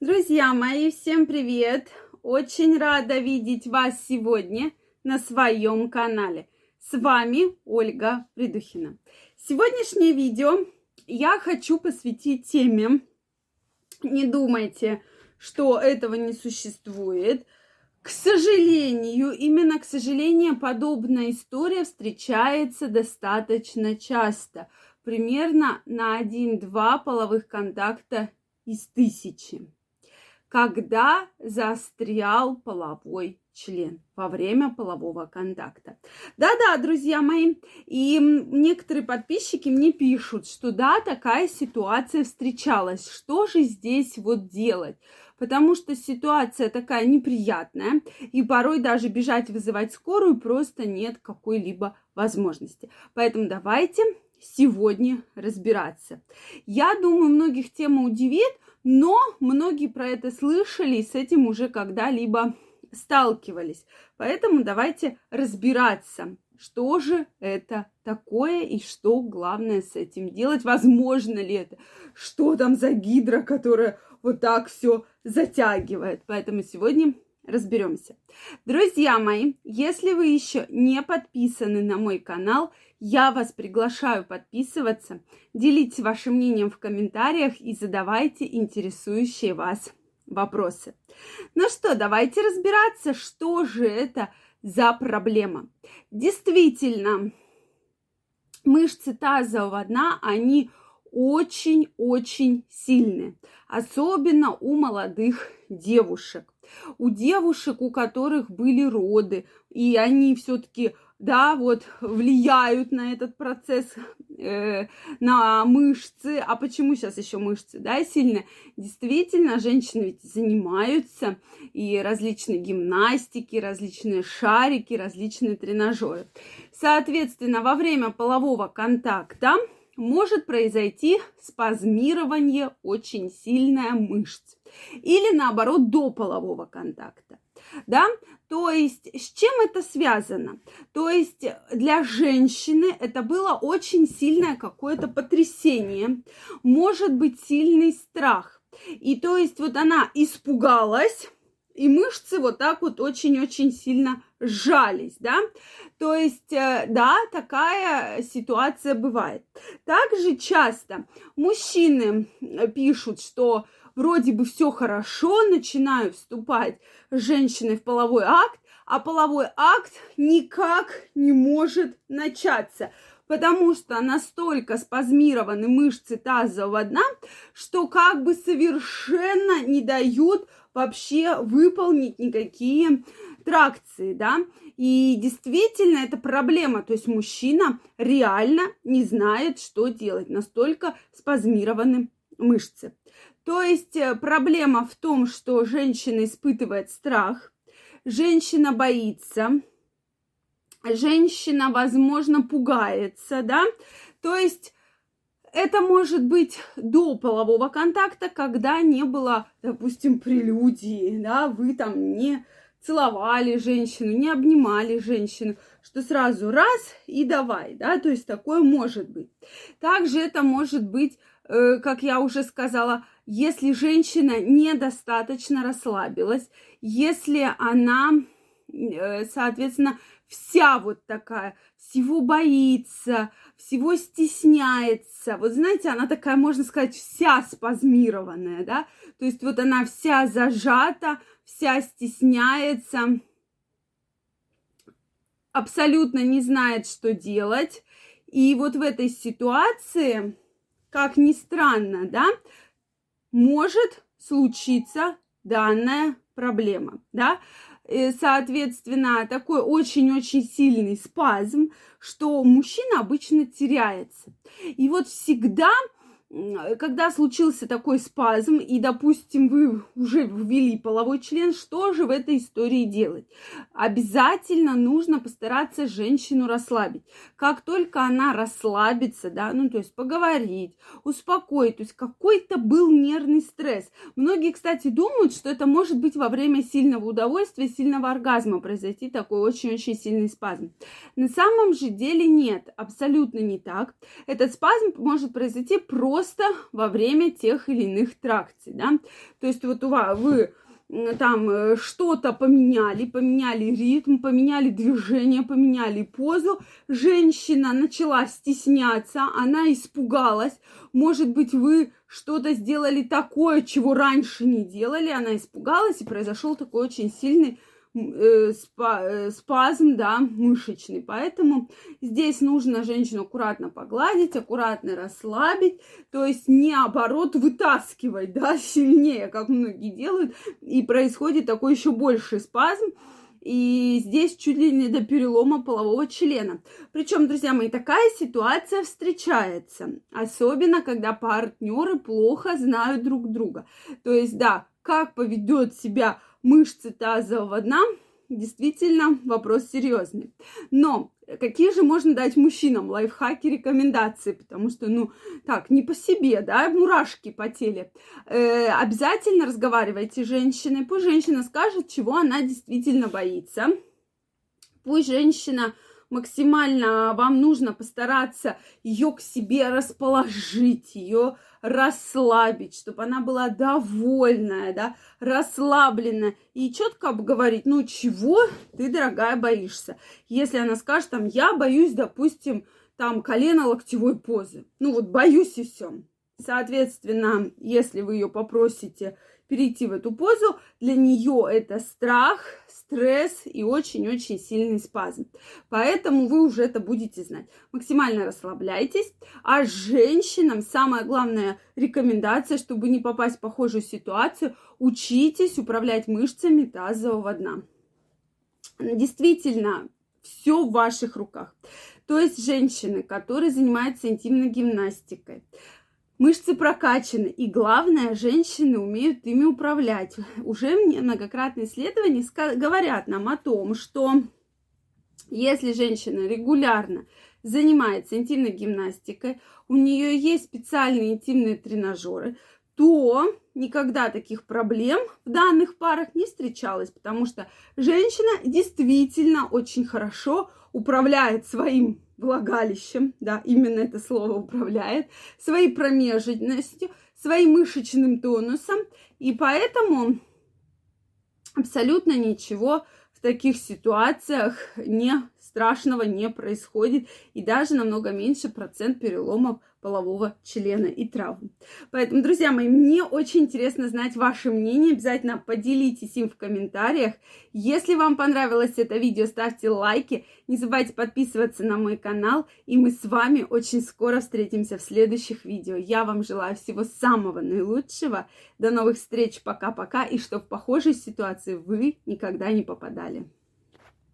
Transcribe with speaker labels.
Speaker 1: Друзья мои, всем привет! Очень рада видеть вас сегодня на своем канале. С вами Ольга Придухина. Сегодняшнее видео я хочу посвятить теме «Не думайте, что этого не существует». К сожалению, именно к сожалению, подобная история встречается достаточно часто. Примерно на 1-2 половых контакта из тысячи когда застрял половой член во время полового контакта. Да-да, друзья мои, и некоторые подписчики мне пишут, что да, такая ситуация встречалась. Что же здесь вот делать? Потому что ситуация такая неприятная, и порой даже бежать вызывать скорую просто нет какой-либо возможности. Поэтому давайте сегодня разбираться. Я думаю, многих тема удивит, но многие про это слышали и с этим уже когда-либо сталкивались. Поэтому давайте разбираться, что же это такое и что главное с этим делать. Возможно ли это? Что там за гидра, которая вот так все затягивает? Поэтому сегодня разберемся. Друзья мои, если вы еще не подписаны на мой канал, я вас приглашаю подписываться, делитесь вашим мнением в комментариях и задавайте интересующие вас вопросы. Ну что, давайте разбираться, что же это за проблема. Действительно, мышцы тазового дна, они очень-очень сильные, особенно у молодых девушек. У девушек, у которых были роды, и они все-таки да, вот влияют на этот процесс, э, на мышцы. А почему сейчас еще мышцы, да, сильно? Действительно, женщины ведь занимаются и различные гимнастики, различные шарики, различные тренажеры. Соответственно, во время полового контакта может произойти спазмирование очень сильное мышц или наоборот до полового контакта да, то есть с чем это связано? То есть для женщины это было очень сильное какое-то потрясение, может быть сильный страх. И то есть вот она испугалась, и мышцы вот так вот очень-очень сильно сжались, да. То есть, э, да, такая ситуация бывает. Также часто мужчины пишут, что вроде бы все хорошо, начинаю вступать с женщиной в половой акт, а половой акт никак не может начаться, потому что настолько спазмированы мышцы тазового дна, что как бы совершенно не дают вообще выполнить никакие тракции, да, и действительно это проблема, то есть мужчина реально не знает, что делать, настолько спазмированы мышцы. То есть э, проблема в том, что женщина испытывает страх, женщина боится, женщина, возможно, пугается, да, то есть это может быть до полового контакта, когда не было, допустим, прелюдии, да, вы там не целовали женщину, не обнимали женщину, что сразу раз и давай, да, то есть такое может быть. Также это может быть, э, как я уже сказала, если женщина недостаточно расслабилась, если она, соответственно, вся вот такая, всего боится, всего стесняется. Вот знаете, она такая, можно сказать, вся спазмированная, да? То есть вот она вся зажата, вся стесняется, абсолютно не знает, что делать. И вот в этой ситуации, как ни странно, да, может случиться данная проблема, да, соответственно, такой очень-очень сильный спазм, что мужчина обычно теряется. И вот всегда когда случился такой спазм, и, допустим, вы уже ввели половой член, что же в этой истории делать? Обязательно нужно постараться женщину расслабить. Как только она расслабится, да, ну, то есть поговорить, успокоить, то есть какой-то был нервный стресс. Многие, кстати, думают, что это может быть во время сильного удовольствия, сильного оргазма произойти такой очень-очень сильный спазм. На самом же деле нет, абсолютно не так. Этот спазм может произойти просто просто во время тех или иных тракций, да. То есть вот у вас, вы там э, что-то поменяли, поменяли ритм, поменяли движение, поменяли позу. Женщина начала стесняться, она испугалась. Может быть, вы что-то сделали такое, чего раньше не делали. Она испугалась, и произошел такой очень сильный спазм, да, мышечный. Поэтому здесь нужно женщину аккуратно погладить, аккуратно расслабить, то есть не наоборот вытаскивать, да, сильнее, как многие делают, и происходит такой еще больший спазм, и здесь чуть ли не до перелома полового члена. Причем, друзья мои, такая ситуация встречается, особенно когда партнеры плохо знают друг друга. То есть, да, как поведет себя мышцы тазового дна, действительно вопрос серьезный. Но какие же можно дать мужчинам лайфхаки, рекомендации? Потому что, ну, так, не по себе, да, мурашки по теле. Э, обязательно разговаривайте с женщиной. Пусть женщина скажет, чего она действительно боится. Пусть женщина максимально вам нужно постараться ее к себе расположить, ее расслабить, чтобы она была довольная, да, расслабленная и четко обговорить, ну чего ты, дорогая, боишься. Если она скажет, там, я боюсь, допустим, там, колено локтевой позы. Ну вот боюсь и все. Соответственно, если вы ее попросите перейти в эту позу, для нее это страх, стресс и очень-очень сильный спазм. Поэтому вы уже это будете знать. Максимально расслабляйтесь. А женщинам самая главная рекомендация, чтобы не попасть в похожую ситуацию, учитесь управлять мышцами тазового дна. Действительно, все в ваших руках. То есть женщины, которые занимаются интимной гимнастикой, Мышцы прокачаны, и главное, женщины умеют ими управлять. Уже многократные исследования говорят нам о том, что если женщина регулярно занимается интимной гимнастикой, у нее есть специальные интимные тренажеры, то никогда таких проблем в данных парах не встречалось, потому что женщина действительно очень хорошо управляет своим влагалищем, да, именно это слово управляет, своей промежностью, своим мышечным тонусом, и поэтому абсолютно ничего в таких ситуациях не страшного не происходит, и даже намного меньше процент переломов полового члена и травм. Поэтому, друзья мои, мне очень интересно знать ваше мнение. Обязательно поделитесь им в комментариях. Если вам понравилось это видео, ставьте лайки. Не забывайте подписываться на мой канал. И мы с вами очень скоро встретимся в следующих видео. Я вам желаю всего самого наилучшего. До новых встреч. Пока-пока. И чтобы в похожей ситуации вы никогда не попадали.